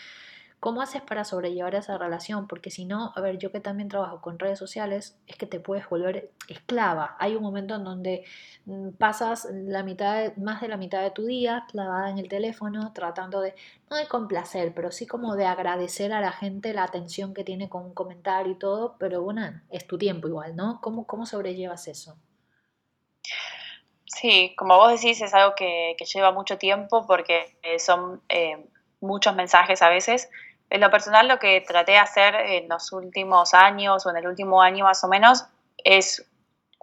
¿Cómo haces para sobrellevar esa relación? Porque si no, a ver, yo que también trabajo con redes sociales, es que te puedes volver esclava. Hay un momento en donde mm, pasas la mitad, más de la mitad de tu día clavada en el teléfono, tratando de, no de complacer, pero sí como de agradecer a la gente la atención que tiene con un comentario y todo, pero bueno, es tu tiempo igual, ¿no? ¿Cómo, cómo sobrellevas eso? Sí, como vos decís, es algo que, lleva mucho tiempo porque eh, son eh, muchos mensajes a veces en lo personal, lo que traté de hacer en los últimos años o en el último año más o menos es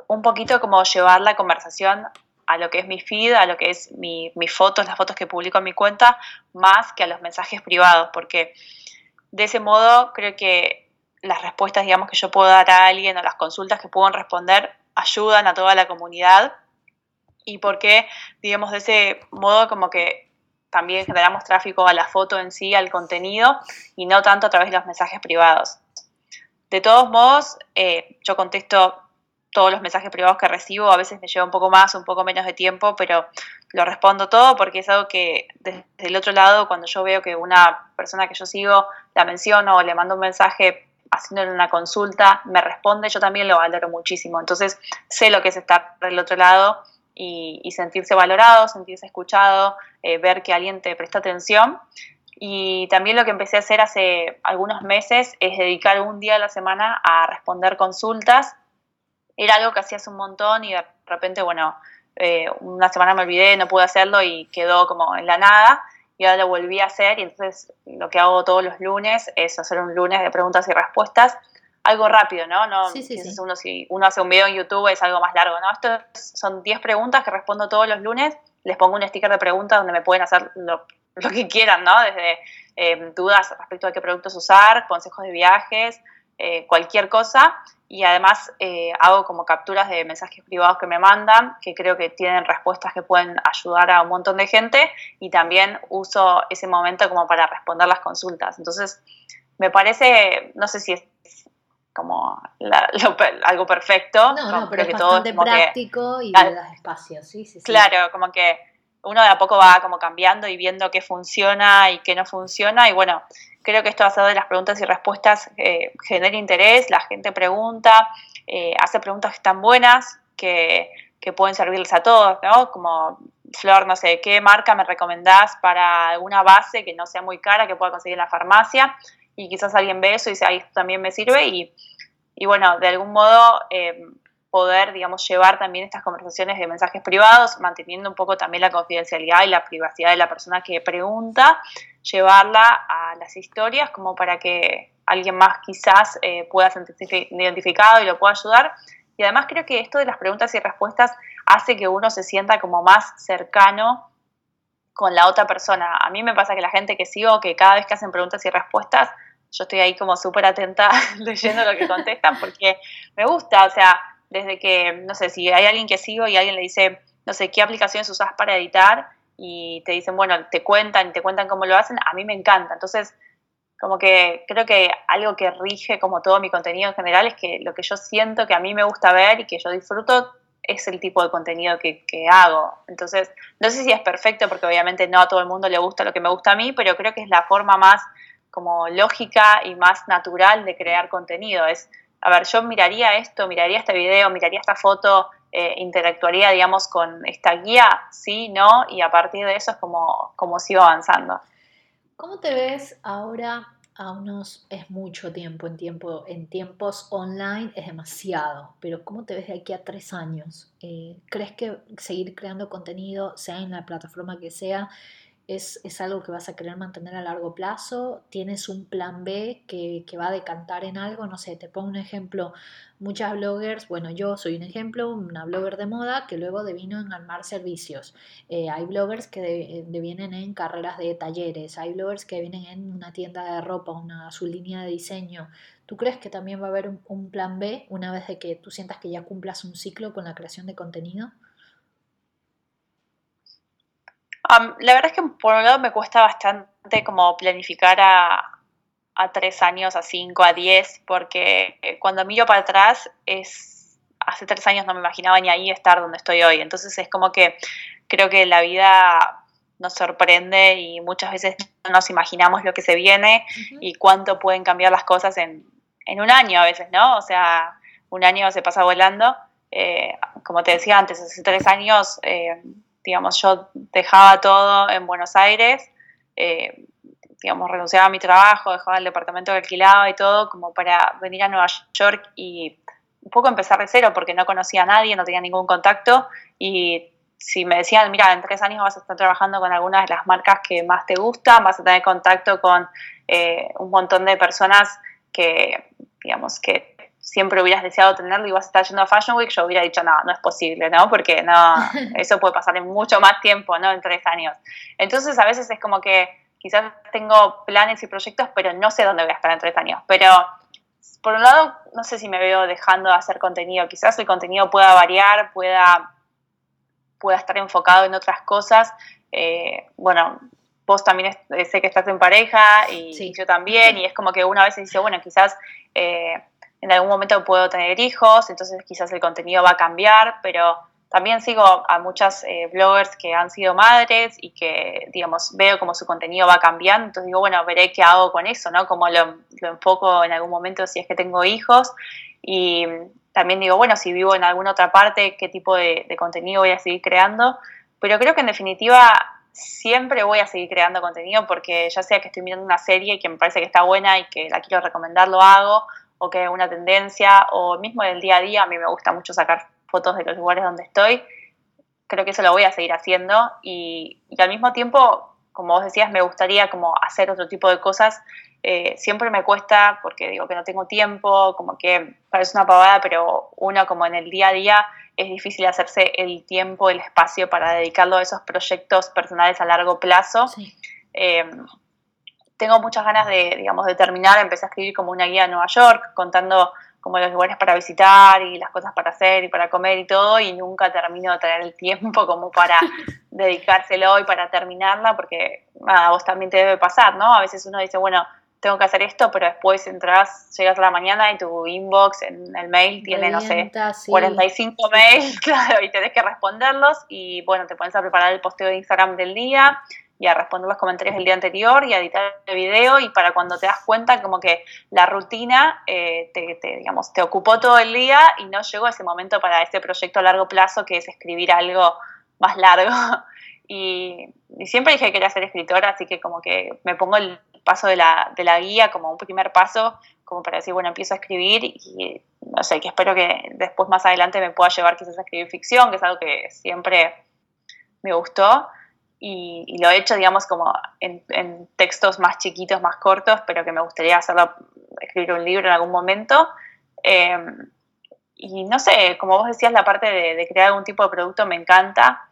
un poquito como llevar la conversación a lo que es mi feed, a lo que es mi, mis fotos, las fotos que publico en mi cuenta, más que a los mensajes privados, porque de ese modo creo que las respuestas, digamos, que yo puedo dar a alguien o las consultas que puedo responder ayudan a toda la comunidad. Y porque, digamos, de ese modo como que también generamos tráfico a la foto en sí, al contenido, y no tanto a través de los mensajes privados. De todos modos, eh, yo contesto todos los mensajes privados que recibo, a veces me lleva un poco más, un poco menos de tiempo, pero lo respondo todo porque es algo que desde el otro lado, cuando yo veo que una persona que yo sigo la menciono o le mando un mensaje haciéndole una consulta, me responde, yo también lo valoro muchísimo. Entonces sé lo que es estar del otro lado y, sentirse valorado, sentirse escuchado, eh, ver que alguien te presta atención. Y también lo que empecé a hacer hace algunos meses es dedicar un día a la semana a responder consultas. Era algo que hacías un montón y de repente, bueno, eh, una semana me olvidé, no pude hacerlo y quedó como en la nada. Y ahora lo volví a hacer y entonces lo que hago todos los lunes es hacer un lunes de preguntas y respuestas, algo rápido, ¿no? no sí, sí, sí. Uno, si uno hace un video en YouTube es algo más largo, ¿no? Esto son 10 preguntas que respondo todos los lunes, les pongo un sticker de preguntas donde me pueden hacer lo, que quieran, ¿no? Desde eh, dudas respecto a qué productos usar, consejos de viajes, eh, cualquier cosa y además eh, hago como capturas de mensajes privados que me mandan, que creo que tienen respuestas que pueden ayudar a un montón de gente y también uso ese momento como para responder las consultas. Entonces, me parece, no sé si es como algo perfecto. No, no, pero es bastante práctico y le das espacio, sí, sí, sí. Claro, como que uno de a poco va como cambiando y viendo qué funciona y qué no funciona y bueno, Creo que esto basado de las preguntas y respuestas eh, genera interés, la gente pregunta, eh, hace preguntas que están buenas, que, pueden servirles a todos, ¿no? Como, Flor, no sé, ¿qué marca me recomendás para alguna base que no sea muy cara, que pueda conseguir en la farmacia? Y quizás alguien ve eso y dice, ahí esto también me sirve. Y, y bueno, de algún modo eh, poder, digamos, llevar también estas conversaciones de mensajes privados, manteniendo un poco también la confidencialidad y la privacidad de la persona que pregunta, llevarla a las historias como para que alguien más quizás eh, pueda sentirse identificado y lo pueda ayudar. Y además creo que esto de las preguntas y respuestas hace que uno se sienta como más cercano con la otra persona. A mí me pasa que la gente que sigo, que cada vez que hacen preguntas y respuestas, yo estoy ahí como súper atenta leyendo lo que contestan porque me gusta, o sea, desde que, no sé, si hay alguien que sigo y alguien le dice, no sé, ¿qué aplicaciones usas para editar? Y te dicen, bueno, te cuentan te cuentan cómo lo hacen, a mí me encanta. Entonces, como que creo que algo que rige como todo mi contenido en general es que lo que yo siento que a mí me gusta ver y que yo disfruto es el tipo de contenido que, que, hago. Entonces, no sé si es perfecto porque obviamente no a todo el mundo le gusta lo que me gusta a mí, pero creo que es la forma más como lógica y más natural de crear contenido. Es a ver, yo miraría esto, miraría este video, miraría esta foto, eh, interactuaría, digamos, con esta guía, sí, no, y a partir de eso es como, como sigo avanzando. ¿Cómo te ves ahora? A unos es mucho tiempo en, tiempo, en tiempos online es demasiado, pero ¿cómo te ves de aquí a tres años? Eh, ¿Crees que seguir creando contenido, sea en la plataforma que sea, es, algo que vas a querer mantener a largo plazo, tienes un plan B que, va a decantar en algo, no sé, te pongo un ejemplo, muchas bloggers, bueno, yo soy un ejemplo, una blogger de moda que luego devino en armar servicios, eh, hay bloggers que devienen en carreras de talleres, hay bloggers que vienen en una tienda de ropa, una, su línea de diseño, ¿Tú crees que también va a haber un, un plan B una vez de que tú sientas que ya cumplas un ciclo con la creación de contenido? La verdad es que por un lado me cuesta bastante como planificar a, a tres años, a cinco, a diez, porque eh, cuando miro para atrás es hace tres años no me imaginaba ni ahí estar donde estoy hoy. Entonces es como que creo que la vida nos sorprende y muchas veces no nos imaginamos lo que se viene y cuánto pueden cambiar las cosas en, en, un año a veces, ¿no? O sea, un año se pasa volando. Eh, como te decía antes, hace tres años eh, digamos, yo dejaba todo en Buenos Aires, eh, digamos, renunciaba a mi trabajo, dejaba el departamento que alquilaba y todo, como para venir a Nueva York y un poco empezar de cero, porque no conocía a nadie, no tenía ningún contacto, y si me decían, mira, en tres años vas a estar trabajando con algunas de las marcas que más te gustan, vas a tener contacto con eh, un montón de personas que, digamos, que siempre hubieras deseado tenerlo y vas a estar yendo a Fashion Week, yo hubiera dicho, no, no es posible, ¿no? Porque no, eso puede pasar en mucho más tiempo, ¿no? En tres años. Entonces, a veces es como que quizás tengo planes y proyectos, pero no sé dónde voy a estar en tres años. Pero, por un lado, no sé si me veo dejando de hacer contenido. Quizás el contenido pueda variar, pueda, pueda estar enfocado en otras cosas. Eh, bueno, vos también sé que estás en pareja y yo también, y es como que una vez dice, bueno, quizás... Eh, en algún momento puedo tener hijos, entonces quizás el contenido va a cambiar, pero también sigo a muchas eh, bloggers que han sido madres y que, digamos, veo como su contenido va cambiando, entonces digo, bueno, veré qué hago con eso, ¿no? Cómo lo, enfoco en algún momento si es que tengo hijos y también digo, bueno, si vivo en alguna otra parte, qué tipo de, contenido voy a seguir creando, pero creo que en definitiva siempre voy a seguir creando contenido porque ya sea que estoy mirando una serie que me parece que está buena y que la quiero recomendar, lo hago, o que una tendencia, o mismo en el día a día, a mí me gusta mucho sacar fotos de los lugares donde estoy, creo que eso lo voy a seguir haciendo y, al mismo tiempo, como vos decías, me gustaría como hacer otro tipo de cosas. Eh, siempre me cuesta porque digo que no tengo tiempo, como que parece una pavada, pero uno como en el día a día es difícil hacerse el tiempo, el espacio para dedicarlo a esos proyectos personales a largo plazo. Eh, tengo muchas ganas de, digamos, de terminar, empecé a escribir como una guía a Nueva York, contando como los lugares para visitar y las cosas para hacer y para comer y todo, y nunca termino de tener el tiempo como para dedicárselo y para terminarla, porque a vos también te debe pasar, ¿no? A veces uno dice, bueno, tengo que hacer esto, pero después entras, llegas a la mañana y tu inbox en el mail tiene, no sé, 45 mails, claro, y tenés que responderlos, y bueno, te pones a preparar el posteo de Instagram del día, y a responder los comentarios del día anterior y a editar el video y para cuando te das cuenta como que la rutina eh, te, digamos, te ocupó todo el día y no llegó ese momento para este proyecto a largo plazo que es escribir algo más largo. Y, siempre dije que quería ser escritora, así que como que me pongo el paso de la, de la guía como un primer paso, como para decir, bueno, empiezo a escribir y no sé, que espero que después más adelante me pueda llevar quizás a escribir ficción, que es algo que siempre me gustó y, lo he hecho, digamos, como en, textos más chiquitos, más cortos, pero que me gustaría hacerlo, escribir un libro en algún momento. Em, y no sé, como vos decías, la parte de, crear algún tipo de producto me encanta.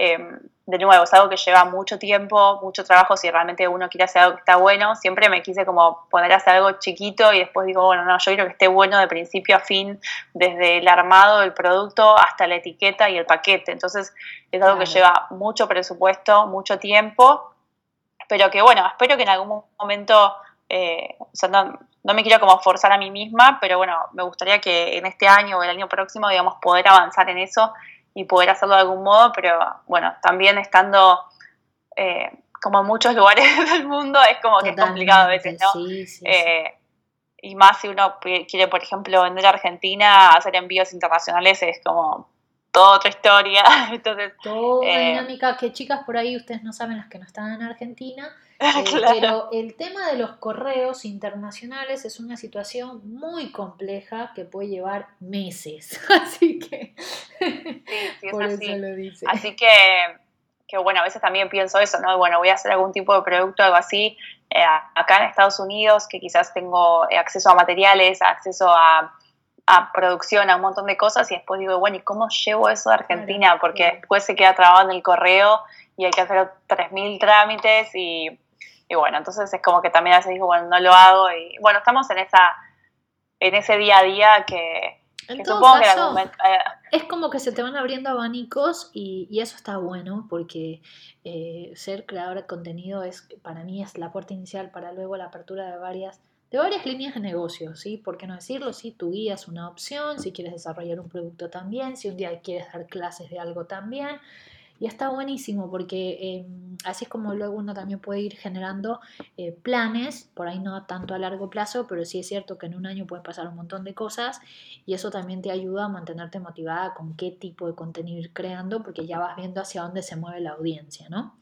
Em, de nuevo, es algo que lleva mucho tiempo, mucho trabajo, si realmente uno quiere hacer algo que está bueno, siempre me quise como poner a hacer algo chiquito y después digo, bueno, no, yo quiero que esté bueno de principio a fin, desde el armado del producto hasta la etiqueta y el paquete, entonces es algo que lleva mucho presupuesto, mucho tiempo, pero que bueno, espero que en algún momento, eh, o sea, no, no me quiero como forzar a mí misma, pero bueno, me gustaría que en este año o el año próximo, digamos, poder avanzar en eso y poder hacerlo de algún modo, pero bueno, también estando eh, como en muchos lugares del mundo es como que es complicado a veces, ¿no? Eh, y más si uno quiere, por ejemplo, vender a Argentina, hacer envíos internacionales es como toda otra historia. Entonces, toda eh, dinámica que chicas por ahí ustedes no saben las que no están en Argentina, Eh, pero el tema de los correos internacionales es una situación muy compleja que puede llevar meses. Así que por eso lo dice. Así que, que, bueno, a veces también pienso eso, ¿no? Bueno, voy a hacer algún tipo de producto, algo así, eh, acá en Estados Unidos, que quizás tengo acceso a materiales, acceso a a producción, a un montón de cosas y después digo, bueno, ¿y cómo llevo eso a Argentina? Porque después se queda trabado en el correo y hay que hacer 3.000 trámites y, y bueno, entonces es como que también a veces digo, bueno, no lo hago. Y bueno, estamos en esa en ese día a día que, supongo que eh, es como que se te van abriendo abanicos y, y eso está bueno porque eh, ser creador de contenido es para mí es la puerta inicial para luego la apertura de varias de varias líneas de negocio, ¿sí? ¿Por qué no decirlo? Si tu guía es una opción, si quieres desarrollar un producto también, si un día quieres dar clases de algo también. Y está buenísimo porque em, así es como luego uno también puede ir generando eh, planes, por ahí no tanto a largo plazo, pero sí es cierto que en un año pueden pasar un montón de cosas y eso también te ayuda a mantenerte motivada con qué tipo de contenido ir creando porque ya vas viendo hacia dónde se mueve la audiencia, ¿no?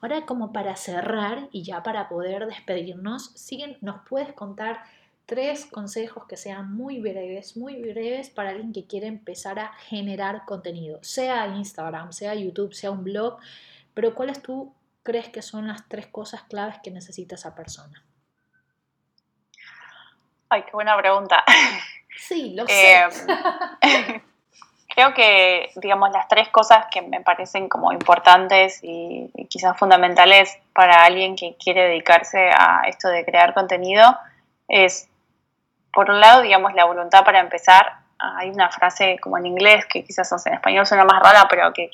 Ahora como para cerrar y ya para poder despedirnos, siguen, ¿nos puedes contar tres consejos que sean muy breves, muy breves para alguien que quiere empezar a generar contenido, sea Instagram, sea YouTube, sea un blog, pero ¿cuáles tú crees que son las tres cosas claves que necesita esa persona? Ay, qué buena pregunta. Sí, lo sé. Creo que, digamos, las tres cosas que me parecen como importantes y, quizás fundamentales para alguien que quiere dedicarse a esto de crear contenido es por un lado, digamos, la voluntad para empezar. Hay una frase como en inglés que quizás en español suena más rara, pero que,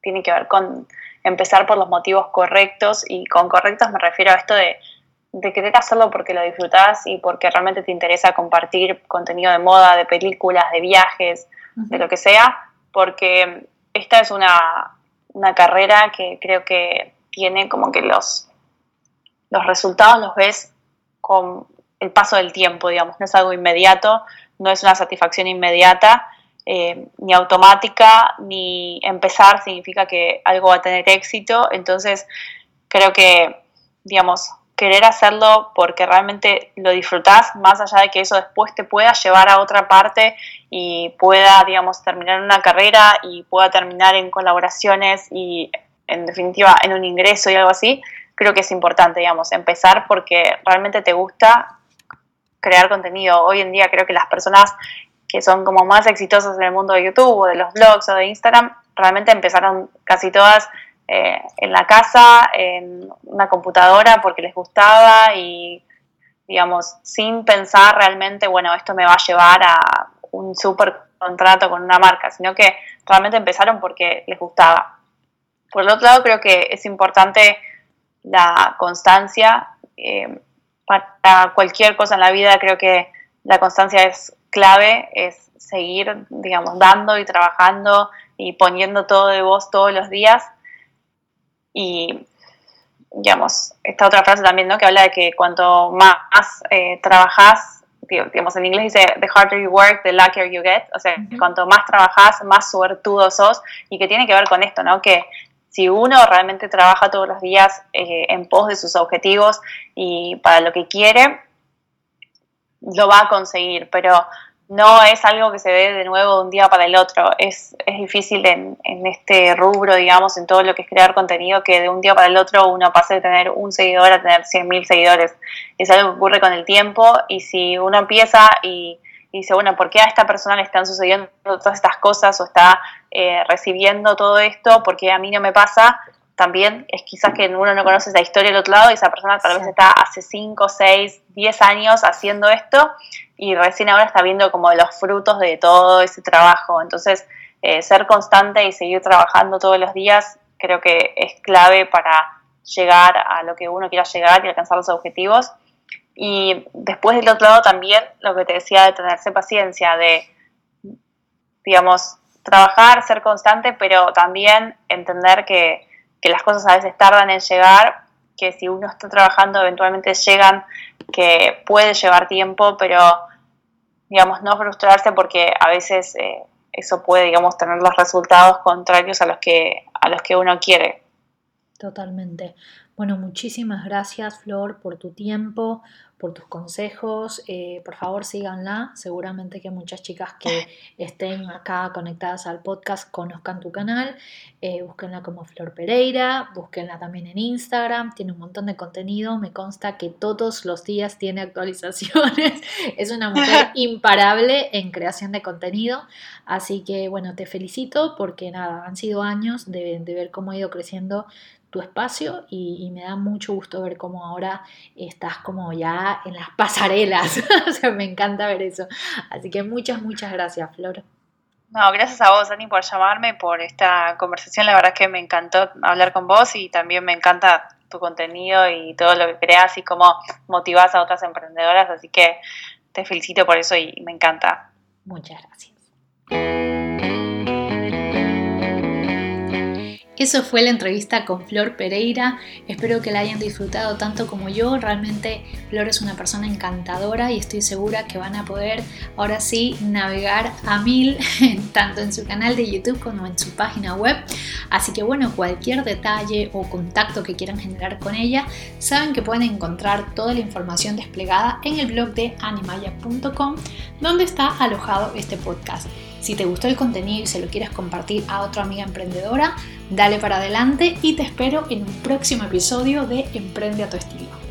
tiene que ver con empezar por los motivos correctos. Y con correctos me refiero a esto de, querer hacerlo porque lo disfrutas y porque realmente te interesa compartir contenido de moda, de películas, de viajes, de lo que sea, porque esta es una, una carrera que creo que tiene como que los, los resultados los ves con el paso del tiempo, digamos, no es algo inmediato, no es una satisfacción inmediata, eh, ni automática, ni empezar significa que algo va a tener éxito, entonces creo que, digamos, querer hacerlo porque realmente lo disfrutás, más allá de que eso después te pueda llevar a otra parte y pueda, digamos, terminar una carrera y pueda terminar en colaboraciones y en definitiva en un ingreso y algo así, creo que es importante, digamos, empezar porque realmente te gusta crear contenido. Hoy en día creo que las personas que son como más exitosas en el mundo de YouTube o de los blogs o de Instagram, realmente empezaron casi todas eh, en la casa, en una computadora porque les gustaba y, digamos, sin pensar realmente, bueno, esto me va a llevar a un super contrato con una marca, sino que realmente empezaron porque les gustaba. Por el otro lado, creo que es importante la constancia. Eh, para cualquier cosa en la vida, creo que la constancia es clave, es seguir, digamos, dando y trabajando y poniendo todo de vos todos los días. Y, digamos, esta otra frase también, ¿no? Que habla de que cuanto más eh, trabajas, digamos, en inglés dice, the harder you work, the luckier you get. O sea, cuanto más trabajas, más suertudo sos. Y que tiene que ver con esto, ¿no? Que si uno realmente trabaja todos los días eh, en pos de sus objetivos y para lo que quiere, lo va a conseguir, pero no es algo que se ve de nuevo de un día para el otro. Es, es difícil en, en, este rubro, digamos, en todo lo que es crear contenido, que de un día para el otro uno pase de tener un seguidor a tener 100.000 seguidores. Es algo que ocurre con el tiempo y si uno empieza y y dice, bueno, ¿por qué a esta persona le están sucediendo todas estas cosas o está eh, recibiendo todo esto? porque a mí no me pasa? También es quizás que uno no conoce esa historia del otro lado y esa persona tal vez está hace 5, 6, 10 años haciendo esto y recién ahora está viendo como los frutos de todo ese trabajo. Entonces, eh, ser constante y seguir trabajando todos los días creo que es clave para llegar a lo que uno quiera llegar y alcanzar los objetivos. Y después del otro lado también lo que te decía de tenerse paciencia, de, digamos, trabajar, ser constante, pero también entender que, que las cosas a veces tardan en llegar, que si uno está trabajando eventualmente llegan, que puede llevar tiempo, pero digamos, no frustrarse porque a veces eh, eso puede, digamos, tener los resultados contrarios a los que, a los que uno quiere. Totalmente. Bueno, muchísimas gracias Flor por tu tiempo, por tus consejos. Eh, por favor, síganla. Seguramente que muchas chicas que estén acá conectadas al podcast conozcan tu canal. Eh, búsquenla como Flor Pereira, búsquenla también en Instagram. Tiene un montón de contenido. Me consta que todos los días tiene actualizaciones. es una mujer imparable en creación de contenido. Así que, bueno, te felicito porque nada, han sido años de, de ver cómo ha ido creciendo tu espacio y, me da mucho gusto ver cómo ahora estás como ya en las pasarelas. o sea, me encanta ver eso. Así que muchas, muchas gracias, Flor. No, gracias a vos, Dani, por llamarme, por esta conversación. La verdad es que me encantó hablar con vos y también me encanta tu contenido y todo lo que creas y cómo motivas a otras emprendedoras. Así que te felicito por eso y me encanta. Muchas gracias. Eso fue la entrevista con Flor Pereira. Espero que la hayan disfrutado tanto como yo. Realmente Flor es una persona encantadora y estoy segura que van a poder ahora sí navegar a mil, tanto en su canal de YouTube como en su página web. Así que bueno, cualquier detalle o contacto que quieran generar con ella, saben que pueden encontrar toda la información desplegada en el blog de animaya.com, donde está alojado este podcast. Si te gustó el contenido y se lo quieres compartir a otra amiga emprendedora, dale para adelante y te espero en un próximo episodio de Emprende a tu estilo.